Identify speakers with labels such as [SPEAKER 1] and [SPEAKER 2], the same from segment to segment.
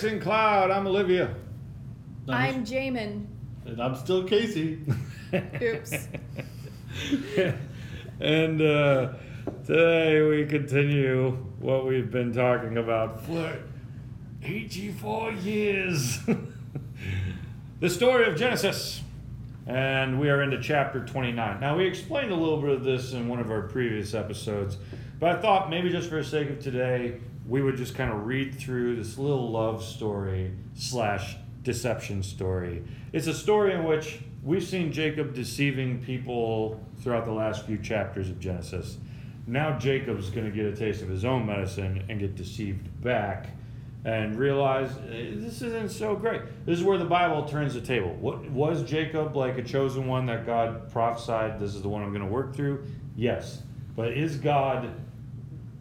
[SPEAKER 1] Jackson Cloud. I'm Olivia.
[SPEAKER 2] I'm Jamin.
[SPEAKER 3] And I'm still Casey.
[SPEAKER 2] Oops.
[SPEAKER 1] and uh, today we continue what we've been talking about for 84 years. the story of Genesis. And we are into chapter 29. Now, we explained a little bit of this in one of our previous episodes, but I thought maybe just for the sake of today, we would just kind of read through this little love story slash deception story. It's a story in which we've seen Jacob deceiving people throughout the last few chapters of Genesis. Now Jacob's going to get a taste of his own medicine and get deceived back and realize eh, this isn't so great. This is where the Bible turns the table. What was Jacob like a chosen one that God prophesied this is the one I'm going to work through? Yes. But is God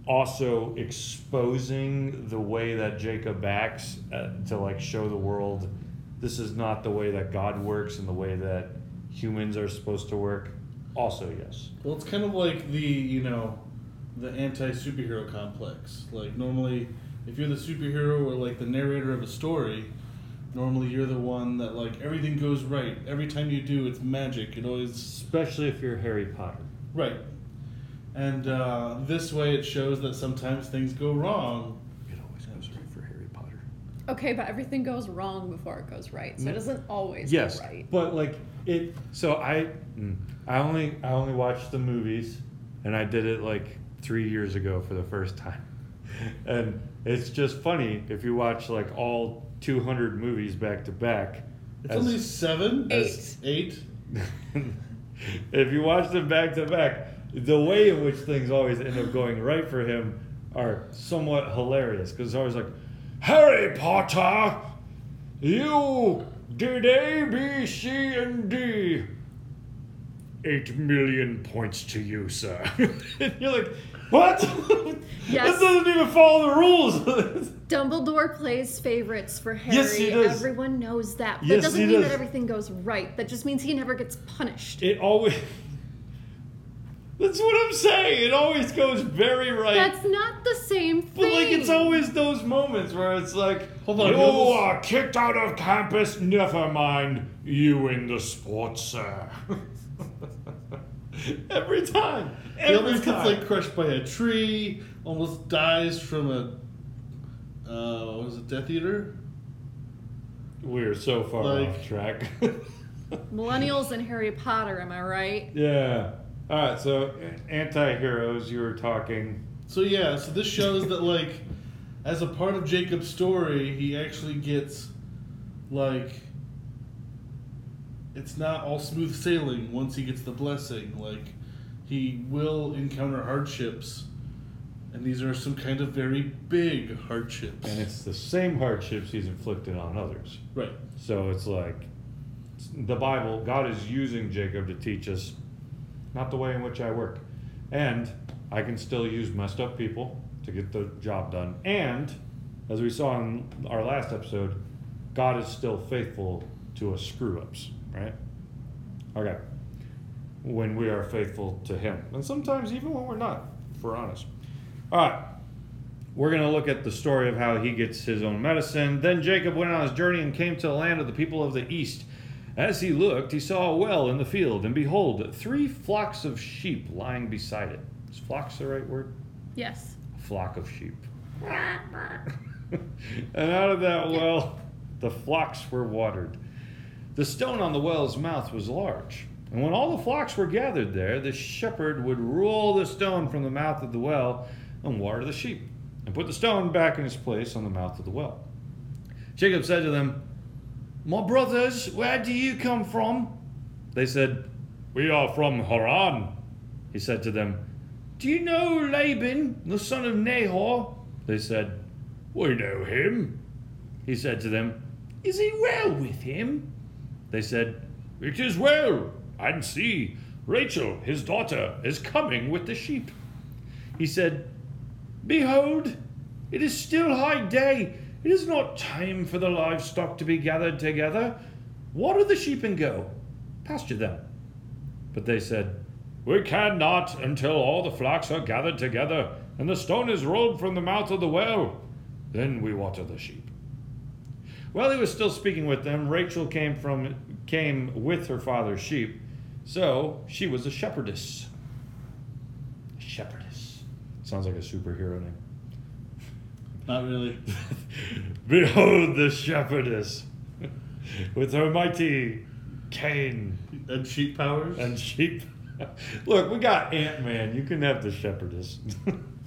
[SPEAKER 1] also exposing the way that Jacob acts uh, to like show the world this is not the way that God works and the way that humans are supposed to work? Also, yes.
[SPEAKER 3] Well, it's kind of like the, you know, the anti superhero complex. Like, normally, if you're the superhero or like the narrator of a story, normally you're the one that, like, everything goes right. Every time you do, it's magic. It always.
[SPEAKER 1] Especially if you're Harry Potter.
[SPEAKER 3] Right. And uh, this way it shows that sometimes things go wrong.
[SPEAKER 1] It always goes right for Harry Potter.
[SPEAKER 2] Okay, but everything goes wrong before it goes right, so it doesn't always
[SPEAKER 1] Yes,
[SPEAKER 2] go right.
[SPEAKER 1] but like it. So I, mm, I only I only watched the movies, and I did it like three years ago for the first time, and it's just funny if you watch like all 200 movies back to back.
[SPEAKER 3] It's
[SPEAKER 1] as-
[SPEAKER 3] only seven?
[SPEAKER 2] Eight.
[SPEAKER 3] Eight?
[SPEAKER 1] if you watch them back to back, the way in which things always end up going right for him are somewhat hilarious because it's always like, Harry Potter, you did A, B, C, and D. Eight million points to you, sir. and you're like, what?
[SPEAKER 2] Yes.
[SPEAKER 1] That doesn't even follow the rules.
[SPEAKER 2] Dumbledore plays favorites for Harry.
[SPEAKER 1] Yes, he does.
[SPEAKER 2] Everyone knows that. But
[SPEAKER 1] Yes,
[SPEAKER 2] it doesn't mean
[SPEAKER 1] does.
[SPEAKER 2] that everything goes right. That just means he never gets punished.
[SPEAKER 1] it always. That's what I'm saying. It always goes very right.
[SPEAKER 2] That's not the same thing.
[SPEAKER 1] But like it's always those moments where it's like,
[SPEAKER 3] Hold on,
[SPEAKER 1] you
[SPEAKER 3] you almost-
[SPEAKER 1] are kicked out of campus. Never mind, you in the sports, sir. Every time,
[SPEAKER 3] He
[SPEAKER 1] every
[SPEAKER 3] almost
[SPEAKER 1] time.
[SPEAKER 3] gets like crushed by a tree, almost dies from a uh what was it, Death Eater?
[SPEAKER 1] We're so far
[SPEAKER 3] Like-
[SPEAKER 1] off track.
[SPEAKER 2] Millennials and Harry Potter, am I right?
[SPEAKER 1] yeah. All right. So anti-heroes, you were talking.
[SPEAKER 3] So yeah, so this shows that like as a part of Jacob's story, he actually gets like it's not all smooth sailing once he gets the blessing. Like he will encounter hardships. And these are some kind of very big hardships.
[SPEAKER 1] And it's the same hardships he's inflicted on others.
[SPEAKER 3] right.
[SPEAKER 1] So it's like the Bible, God is using Jacob to teach us not the way in which I work. And I can still use messed up people to get the job done. And as we saw in our last episode, God is still faithful to us screw ups, right? Okay. When we are faithful to Him. And sometimes even when we're not, if we're honest. All right. We're going to look at the story of how he gets his own medicine. Then Jacob went on his journey and came to the land of the people of the east. As he looked, he saw a well in the field, and behold, three flocks of sheep lying beside it. Is flocks the right word?
[SPEAKER 2] Yes.
[SPEAKER 1] A flock of sheep. and out of that well, the flocks were watered. The stone on the well's mouth was large. And when all the flocks were gathered there, the shepherd would roll the stone from the mouth of the well and water the sheep, and put the stone back in its place on the mouth of the well. Jacob said to them, My brothers, where do you come from? They said, We are from Haran. He said to them, Do you know Laban, the son of Nahor? They said, We know him. He said to them, Is he well with him? They said, It is well. And see, Rachel, his daughter, is coming with the sheep. He said, Behold, it is still high day. It is not time for the livestock to be gathered together. Water the sheep and go. Pasture them. But they said, We cannot until all the flocks are gathered together and the stone is rolled from the mouth of the well. Then we water the sheep. While he was still speaking with them, Rachel came from came with her father's sheep, so she was a shepherdess. Shepherdess sounds like a superhero name.
[SPEAKER 3] Not really.
[SPEAKER 1] Behold the shepherdess with her mighty cane
[SPEAKER 3] And sheep powers.
[SPEAKER 1] and sheep. Look, we got Ant Man. You can have the shepherdess.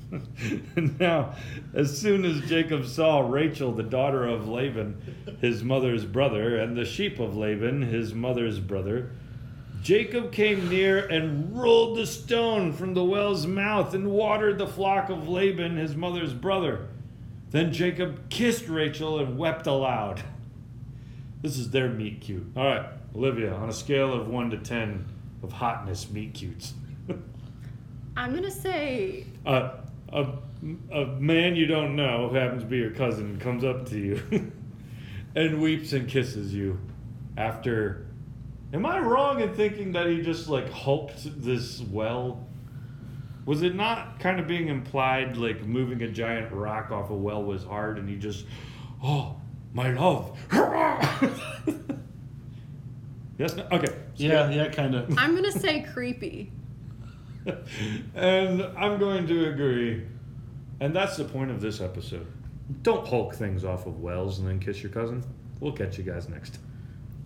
[SPEAKER 1] now, as soon as Jacob saw Rachel, the daughter of Laban, his mother's brother, and the sheep of Laban, his mother's brother, Jacob came near and rolled the stone from the well's mouth and watered the flock of Laban, his mother's brother. Then Jacob kissed Rachel and wept aloud. This is their meet cute. All right, Olivia, on a scale of 1 to 10 of hotness, meet cutes.
[SPEAKER 2] I'm gonna say
[SPEAKER 1] uh, a, a man you don't know who happens to be your cousin comes up to you and weeps and kisses you after. Am I wrong in thinking that he just like hulked this well? Was it not kind of being implied like moving a giant rock off a well was hard and he just, oh, my love. yes, no? okay.
[SPEAKER 3] yeah, yeah, kind of.
[SPEAKER 2] I'm gonna say creepy.
[SPEAKER 1] and I'm going to agree. And that's the point of this episode. Don't hulk things off of wells and then kiss your cousin. We'll catch you guys next time.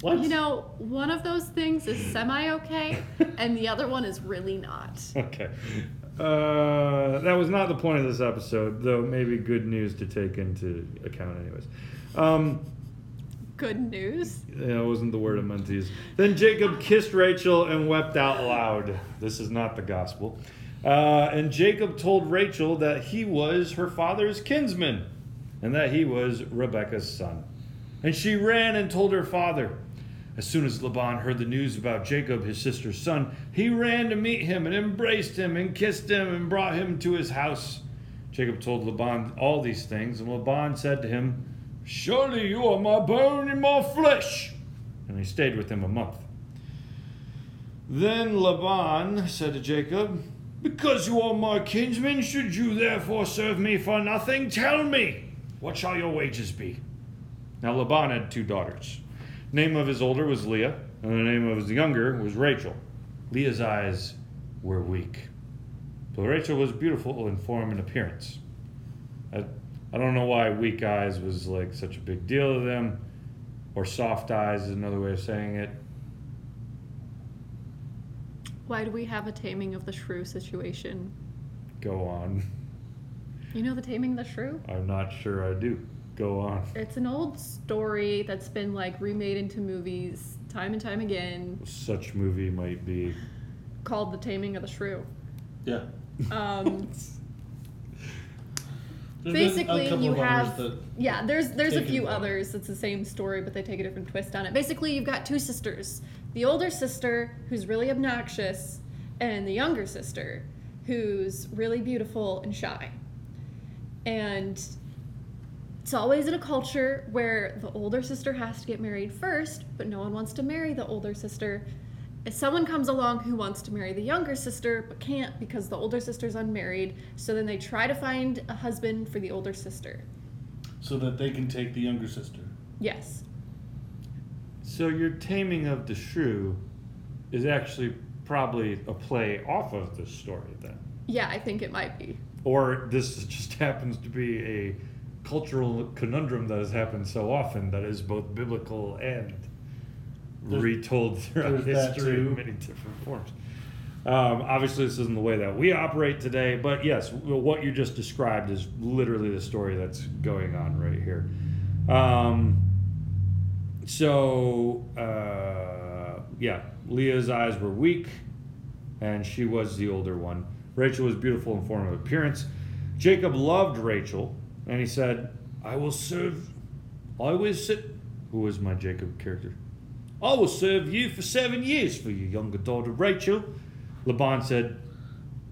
[SPEAKER 3] What?
[SPEAKER 2] You know, one of those things is semi okay, and the other one is really not.
[SPEAKER 1] Okay. Uh, that was not the point of this episode, though maybe good news to take into account, anyways. Um,
[SPEAKER 2] Good news.
[SPEAKER 1] Yeah, it wasn't the word I meant to use. Then Jacob kissed Rachel and wept out loud. This is not the gospel. Uh, and Jacob told Rachel that he was her father's kinsman and that he was Rebekah's son. And she ran and told her father. As soon as Laban heard the news about Jacob, his sister's son, he ran to meet him and embraced him and kissed him and brought him to his house. Jacob told Laban all these things, and Laban said to him, Surely you are my bone and my flesh. And he stayed with him a month. Then Laban said to Jacob, Because you are my kinsman, should you therefore serve me for nothing? Tell me, what shall your wages be? Now Laban had two daughters. Name of his older was Leah, and the name of his younger was Rachel. Leah's eyes were weak, but Rachel was beautiful in form and appearance. I, I don't know why weak eyes was like such a big deal to them, or soft eyes is another way of saying it.
[SPEAKER 2] Why do we have a taming of the shrew situation?
[SPEAKER 1] Go on.
[SPEAKER 2] You know the taming of the shrew?
[SPEAKER 1] I'm not sure I do. Go on.
[SPEAKER 2] It's an old story that's been like remade into movies time and time again
[SPEAKER 1] Such movie might be.
[SPEAKER 2] called The Taming of the Shrew.
[SPEAKER 3] Yeah.
[SPEAKER 2] Um,
[SPEAKER 3] There's been a
[SPEAKER 2] basically you have
[SPEAKER 3] that-
[SPEAKER 2] yeah there's there's a few others it's the same story but they take a different twist on it basically you've got two sisters the older sister who's really obnoxious and the younger sister who's really beautiful and shy and it's always in a culture where the older sister has to get married first but no one wants to marry the older sister if someone comes along who wants to marry the younger sister but can't because the older sister's unmarried, so then they try to find a husband for the older sister.
[SPEAKER 3] so that they can take the younger sister.
[SPEAKER 2] Yes.
[SPEAKER 1] So your taming of the shrew is actually probably a play off of this story then.
[SPEAKER 2] Yeah, I think it might be.
[SPEAKER 1] Or this just happens to be a cultural conundrum that has happened so often that is both biblical and
[SPEAKER 3] There's-
[SPEAKER 1] retold throughout history in many different forms. Um, obviously, this isn't the way that we operate today, but yes, what you just described is literally the story that's going on right here. Um, so, uh, yeah, Leah's eyes were weak, and she was the older one. Rachel was beautiful in form of appearance. Jacob loved Rachel, and he said, I will serve, I will sit. Who was my Jacob character? I will serve you for seven years for your younger daughter Rachel. Laban said,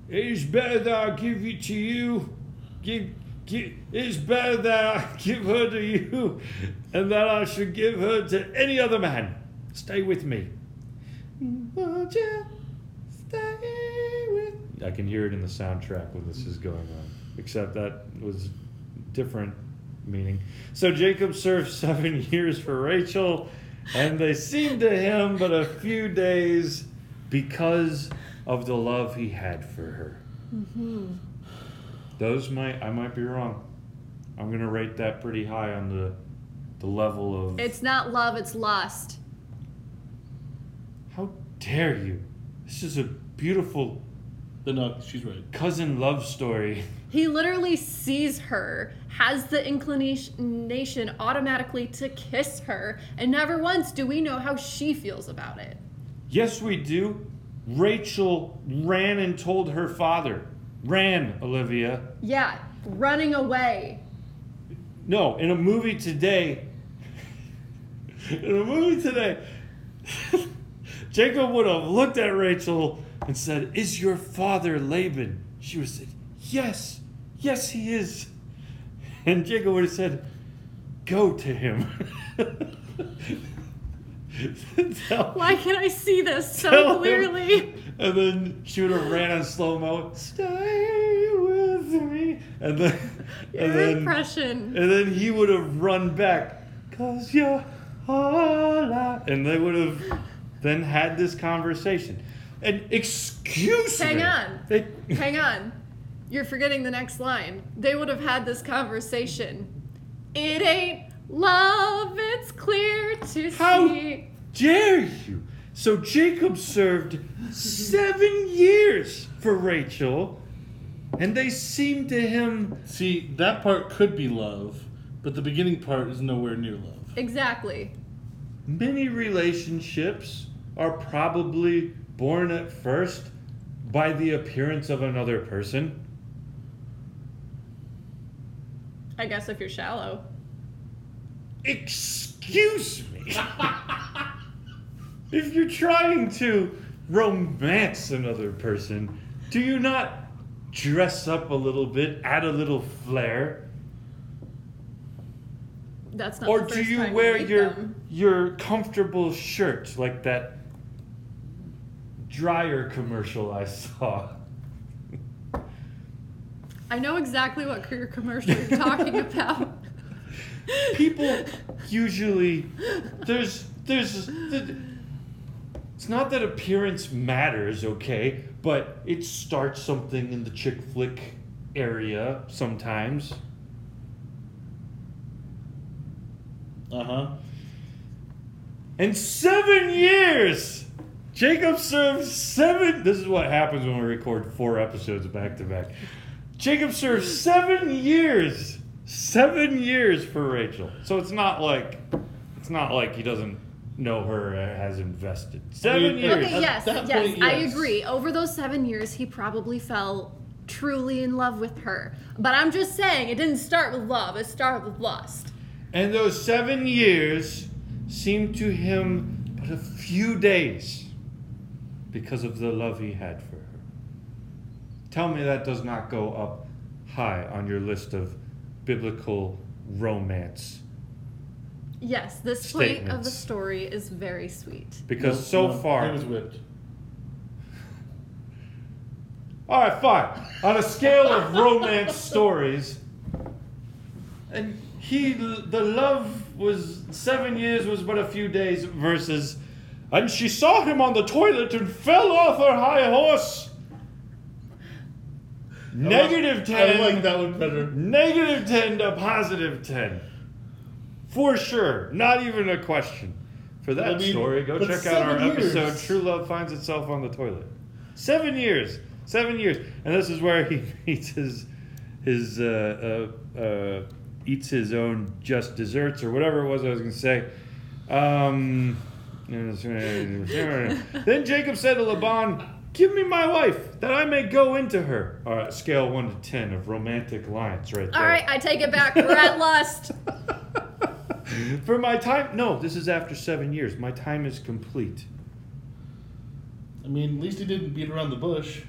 [SPEAKER 1] It is better that I give it to you. Give, give, it's better that I give her to you and that I should give her to any other man. Stay with me. Won't you stay with I can hear it in the soundtrack when this is going on. Except that was different meaning. So Jacob served seven years for Rachel, and they seemed to him but a few days because of the love he had for her. Mm-hmm. Those might I might be wrong. I'm gonna rate that pretty high on the the level of
[SPEAKER 2] It's not love, it's lust.
[SPEAKER 1] how dare you? This is a beautiful
[SPEAKER 3] But no, she's right.
[SPEAKER 1] cousin love story.
[SPEAKER 2] He literally sees her, has the inclination automatically to kiss her, and never once do we know how she feels about it.
[SPEAKER 1] Yes, we do. Rachel ran and told her father. Ran, Olivia.
[SPEAKER 2] Yeah, running away.
[SPEAKER 1] No, in a movie today, in a movie today, Jacob would have looked at Rachel and said, Is your father Laban? She would have said, Yes, yes, he is. And Jacob would have said, Go to him. Tell-
[SPEAKER 2] Why can I see this so
[SPEAKER 1] him.
[SPEAKER 2] clearly?
[SPEAKER 1] And then she would have ran on slow mo. Stay with me. And then,
[SPEAKER 2] Your
[SPEAKER 1] and then,
[SPEAKER 2] impression.
[SPEAKER 1] and then he would have run back. Cause you're all I. And they would have then had this conversation. And excuse
[SPEAKER 2] Hang
[SPEAKER 1] me.
[SPEAKER 2] Hang on.
[SPEAKER 1] They,
[SPEAKER 2] Hang on. You're forgetting the next line. They would have had this conversation. It ain't love, it's clear to
[SPEAKER 1] How
[SPEAKER 2] see.
[SPEAKER 1] dare you? So Jacob served seven years for Rachel, and they seemed to him
[SPEAKER 3] See, that part could be love, but the beginning part is nowhere near love.
[SPEAKER 2] Exactly.
[SPEAKER 1] Many relationships are probably born at first by the appearance of another person.
[SPEAKER 2] I guess if you're shallow.
[SPEAKER 1] Excuse me. if you're trying to romance another person, do you not dress up a little bit, add a little flair?
[SPEAKER 2] That's not
[SPEAKER 1] Or do you wear your
[SPEAKER 2] them.
[SPEAKER 1] your comfortable shirt like that dryer commercial I saw?
[SPEAKER 2] I know exactly what career commercial you're talking about.
[SPEAKER 1] people usually there's there's it's not that appearance matters okay but it starts something in the chick flick area sometimes
[SPEAKER 3] Uh huh.
[SPEAKER 1] and seven years jacob served seven this is what happens when we record four episodes back to back jacob served seven years seven years for rachel so it's not like it's not like he doesn't know her or has invested seven
[SPEAKER 3] mean,
[SPEAKER 1] years
[SPEAKER 2] Okay,
[SPEAKER 3] At
[SPEAKER 2] yes,
[SPEAKER 3] that
[SPEAKER 2] yes, I agree. Over those seven years, he probably fell truly in love with her. But I'm just saying, it didn't start with love, it started with lust.
[SPEAKER 1] And those seven years seemed to him but a few days because of the love he had for her. Tell me that does not go up high on your list of biblical romance.
[SPEAKER 2] Yes, this point of the story is very sweet.
[SPEAKER 1] Because
[SPEAKER 3] No,
[SPEAKER 1] so
[SPEAKER 3] no,
[SPEAKER 1] far.
[SPEAKER 3] He was whipped.
[SPEAKER 1] All right, fine. On a scale of romance stories, and he, the love was seven years was but a few days versus, and she saw him on the toilet and fell off her high horse. Negative ten.
[SPEAKER 3] I like that one better.
[SPEAKER 1] Negative 10 to positive 10. For sure. Not even a question. For that
[SPEAKER 3] I mean,
[SPEAKER 1] story, go check out our
[SPEAKER 3] years.
[SPEAKER 1] episode True Love Finds Itself on the Toilet. Seven years. Seven years. And this is where he eats his, his uh, uh, uh, eats his own just desserts or whatever it was I was going to say. Um, then Jacob said to Laban, Give me my wife, that I may go into her. All right, scale 1 to 10 of romantic lines right there.
[SPEAKER 2] All right, I take it back. We're at lust.
[SPEAKER 1] For my time, no, this is after seven years. My time is complete.
[SPEAKER 3] I mean, at least he didn't beat around the bush.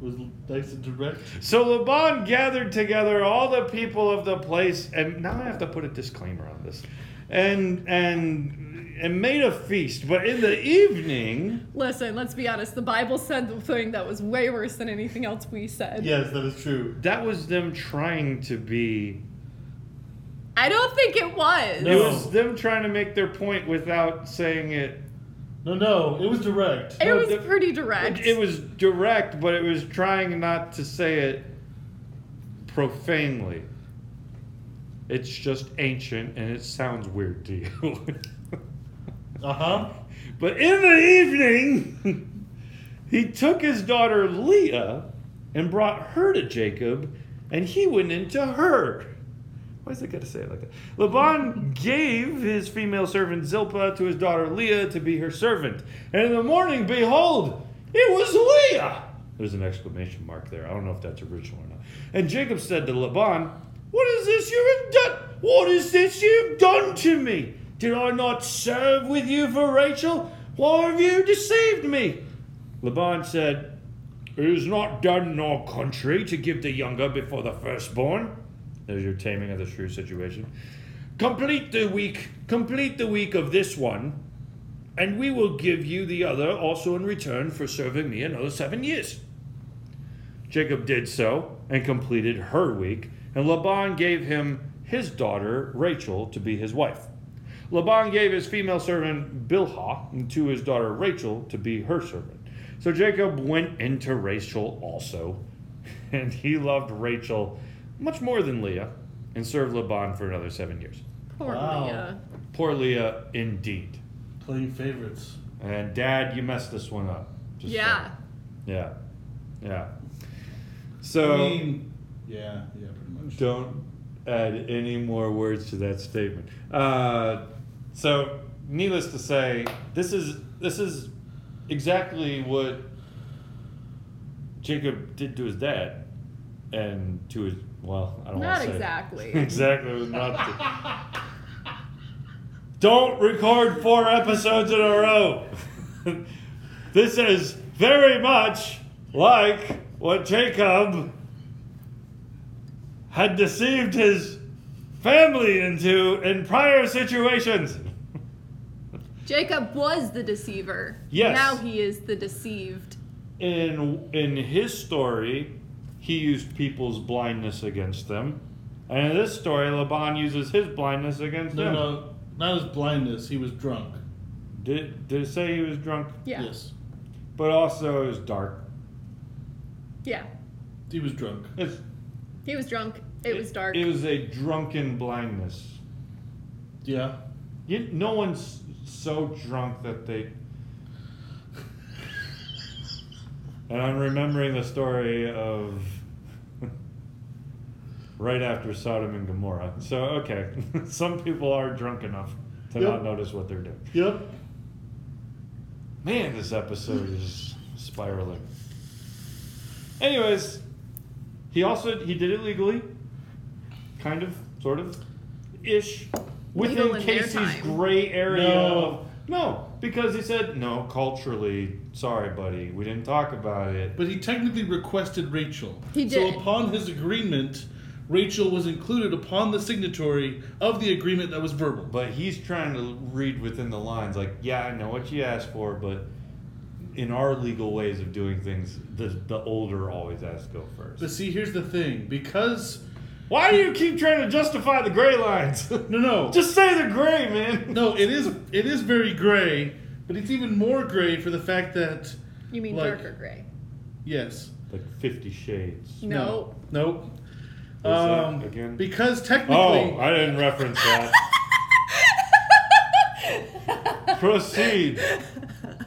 [SPEAKER 3] was nice and direct.
[SPEAKER 1] So Laban gathered together all the people of the place, and now I have to put a disclaimer on this, and and and made a feast. But in the evening,
[SPEAKER 2] Listen, let's be honest. The Bible said the thing that was way worse than anything else we said.
[SPEAKER 3] Yes, that is true.
[SPEAKER 1] that was them trying to be.
[SPEAKER 2] I don't think it was.
[SPEAKER 1] It was them trying to make their point without saying it.
[SPEAKER 3] No, no, it was direct.
[SPEAKER 2] It
[SPEAKER 1] No,
[SPEAKER 2] was
[SPEAKER 1] the-
[SPEAKER 2] pretty direct.
[SPEAKER 1] It was direct, but it was trying not to say it profanely. It's just ancient and it sounds weird to you.
[SPEAKER 3] Uh huh.
[SPEAKER 1] but in the evening, he took his daughter Leah and brought her to Jacob, and he went into her. Why is it got to say it like that? Laban gave his female servant Zilpah to his daughter Leah to be her servant. And in the morning, behold, it was Leah. There's an exclamation mark there. I don't know if that's original or not. And Jacob said to Laban, What is this you have done? What is this you've done to me? Did I not serve with you for Rachel? Why have you deceived me? Laban said, It is not done in our country to give the younger before the firstborn. There's your taming of the shrew situation. Complete the week, complete the week of this one, and we will give you the other also in return for serving me another seven years. Jacob did so and completed her week, and Laban gave him his daughter Rachel to be his wife. Laban gave his female servant Bilhah to his daughter Rachel to be her servant. So Jacob went into Rachel also, and he loved Rachel much more than Leah, and served Laban for another seven years.
[SPEAKER 2] Poor
[SPEAKER 3] Wow.
[SPEAKER 2] Leah.
[SPEAKER 1] Poor Leah, indeed.
[SPEAKER 3] Playing favorites.
[SPEAKER 1] And Dad, you messed this one up. Just
[SPEAKER 2] Yeah.
[SPEAKER 1] saying. Yeah. Yeah. So
[SPEAKER 3] I mean, yeah, yeah, pretty much.
[SPEAKER 1] don't add any more words to that statement. Uh, so, needless to say, this is this is exactly what Jacob did to his dad, and to his well, I don't want to say
[SPEAKER 2] exactly.
[SPEAKER 1] exactly was not. To, don't record four episodes in a row. this is very much like what Jacob had deceived his family into in prior situations.
[SPEAKER 2] Jacob was the deceiver.
[SPEAKER 1] Yes.
[SPEAKER 2] Now he is the deceived.
[SPEAKER 1] In in his story, he used people's blindness against them. And in this story, Laban uses his blindness against
[SPEAKER 3] No,
[SPEAKER 1] them.
[SPEAKER 3] no, no. not his blindness. He was drunk.
[SPEAKER 1] Did, did it say he was drunk?
[SPEAKER 2] Yeah.
[SPEAKER 3] Yes,
[SPEAKER 1] But also it was dark.
[SPEAKER 2] Yeah.
[SPEAKER 3] he was drunk.
[SPEAKER 1] It's,
[SPEAKER 2] He was drunk. It was dark.
[SPEAKER 1] It was a drunken blindness.
[SPEAKER 3] Yeah.
[SPEAKER 1] You, no one's so drunk that they. And I'm remembering the story of right after Sodom and Gomorrah. So, okay, some people are drunk enough to
[SPEAKER 3] Yep.
[SPEAKER 1] not notice what they're doing.
[SPEAKER 3] Yep.
[SPEAKER 1] Man, this episode is spiraling. Anyways, he also he did it legally, kind of, sort of, ish, within
[SPEAKER 2] Legal in their
[SPEAKER 1] Casey's gray area.
[SPEAKER 3] No.
[SPEAKER 1] Of, no, because he said no culturally. Sorry, buddy, we didn't talk about it.
[SPEAKER 3] But he technically requested Rachel.
[SPEAKER 2] He did.
[SPEAKER 3] So upon his agreement, Rachel was included upon the signatory of the agreement that was verbal.
[SPEAKER 1] But he's trying to read within the lines, like, yeah, I know what you asked for, but in our legal ways of doing things, the the older always has to go first.
[SPEAKER 3] But see, here's the thing. Because
[SPEAKER 1] Why do you keep trying to justify the gray lines?
[SPEAKER 3] no, no,
[SPEAKER 1] Just say the gray, man.
[SPEAKER 3] no. It is it is very gray, but it's even more gray for the fact that
[SPEAKER 2] you mean
[SPEAKER 3] like-
[SPEAKER 2] darker gray?
[SPEAKER 3] yes,
[SPEAKER 1] Like Fifty Shades.
[SPEAKER 2] No.
[SPEAKER 3] nope.
[SPEAKER 1] What's that
[SPEAKER 3] Um,
[SPEAKER 1] again?
[SPEAKER 3] because technically,
[SPEAKER 1] Oh, I didn't reference that. Proceed.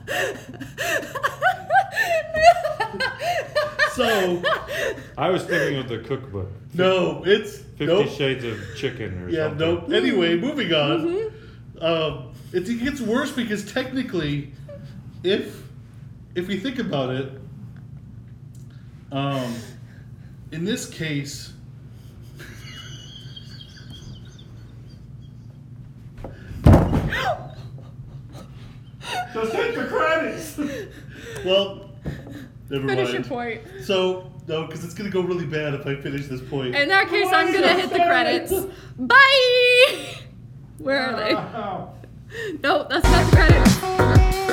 [SPEAKER 3] so
[SPEAKER 1] I was thinking of the cookbook.
[SPEAKER 3] no, it's
[SPEAKER 1] Fifty
[SPEAKER 3] nope.
[SPEAKER 1] Shades of Chicken or something.
[SPEAKER 3] Yeah,
[SPEAKER 1] something.
[SPEAKER 3] nope. Anyway, moving on. Um, it, it gets worse because technically, if if we think about it, um, in this case,
[SPEAKER 1] Just hit the credits.
[SPEAKER 3] well, Never
[SPEAKER 2] finish
[SPEAKER 3] mind.
[SPEAKER 2] your point.
[SPEAKER 3] So no, because it's gonna go really bad if I finish this point.
[SPEAKER 2] In that case, I'm gonna hit the credits. Bye. Where are they? No, that's not the credits.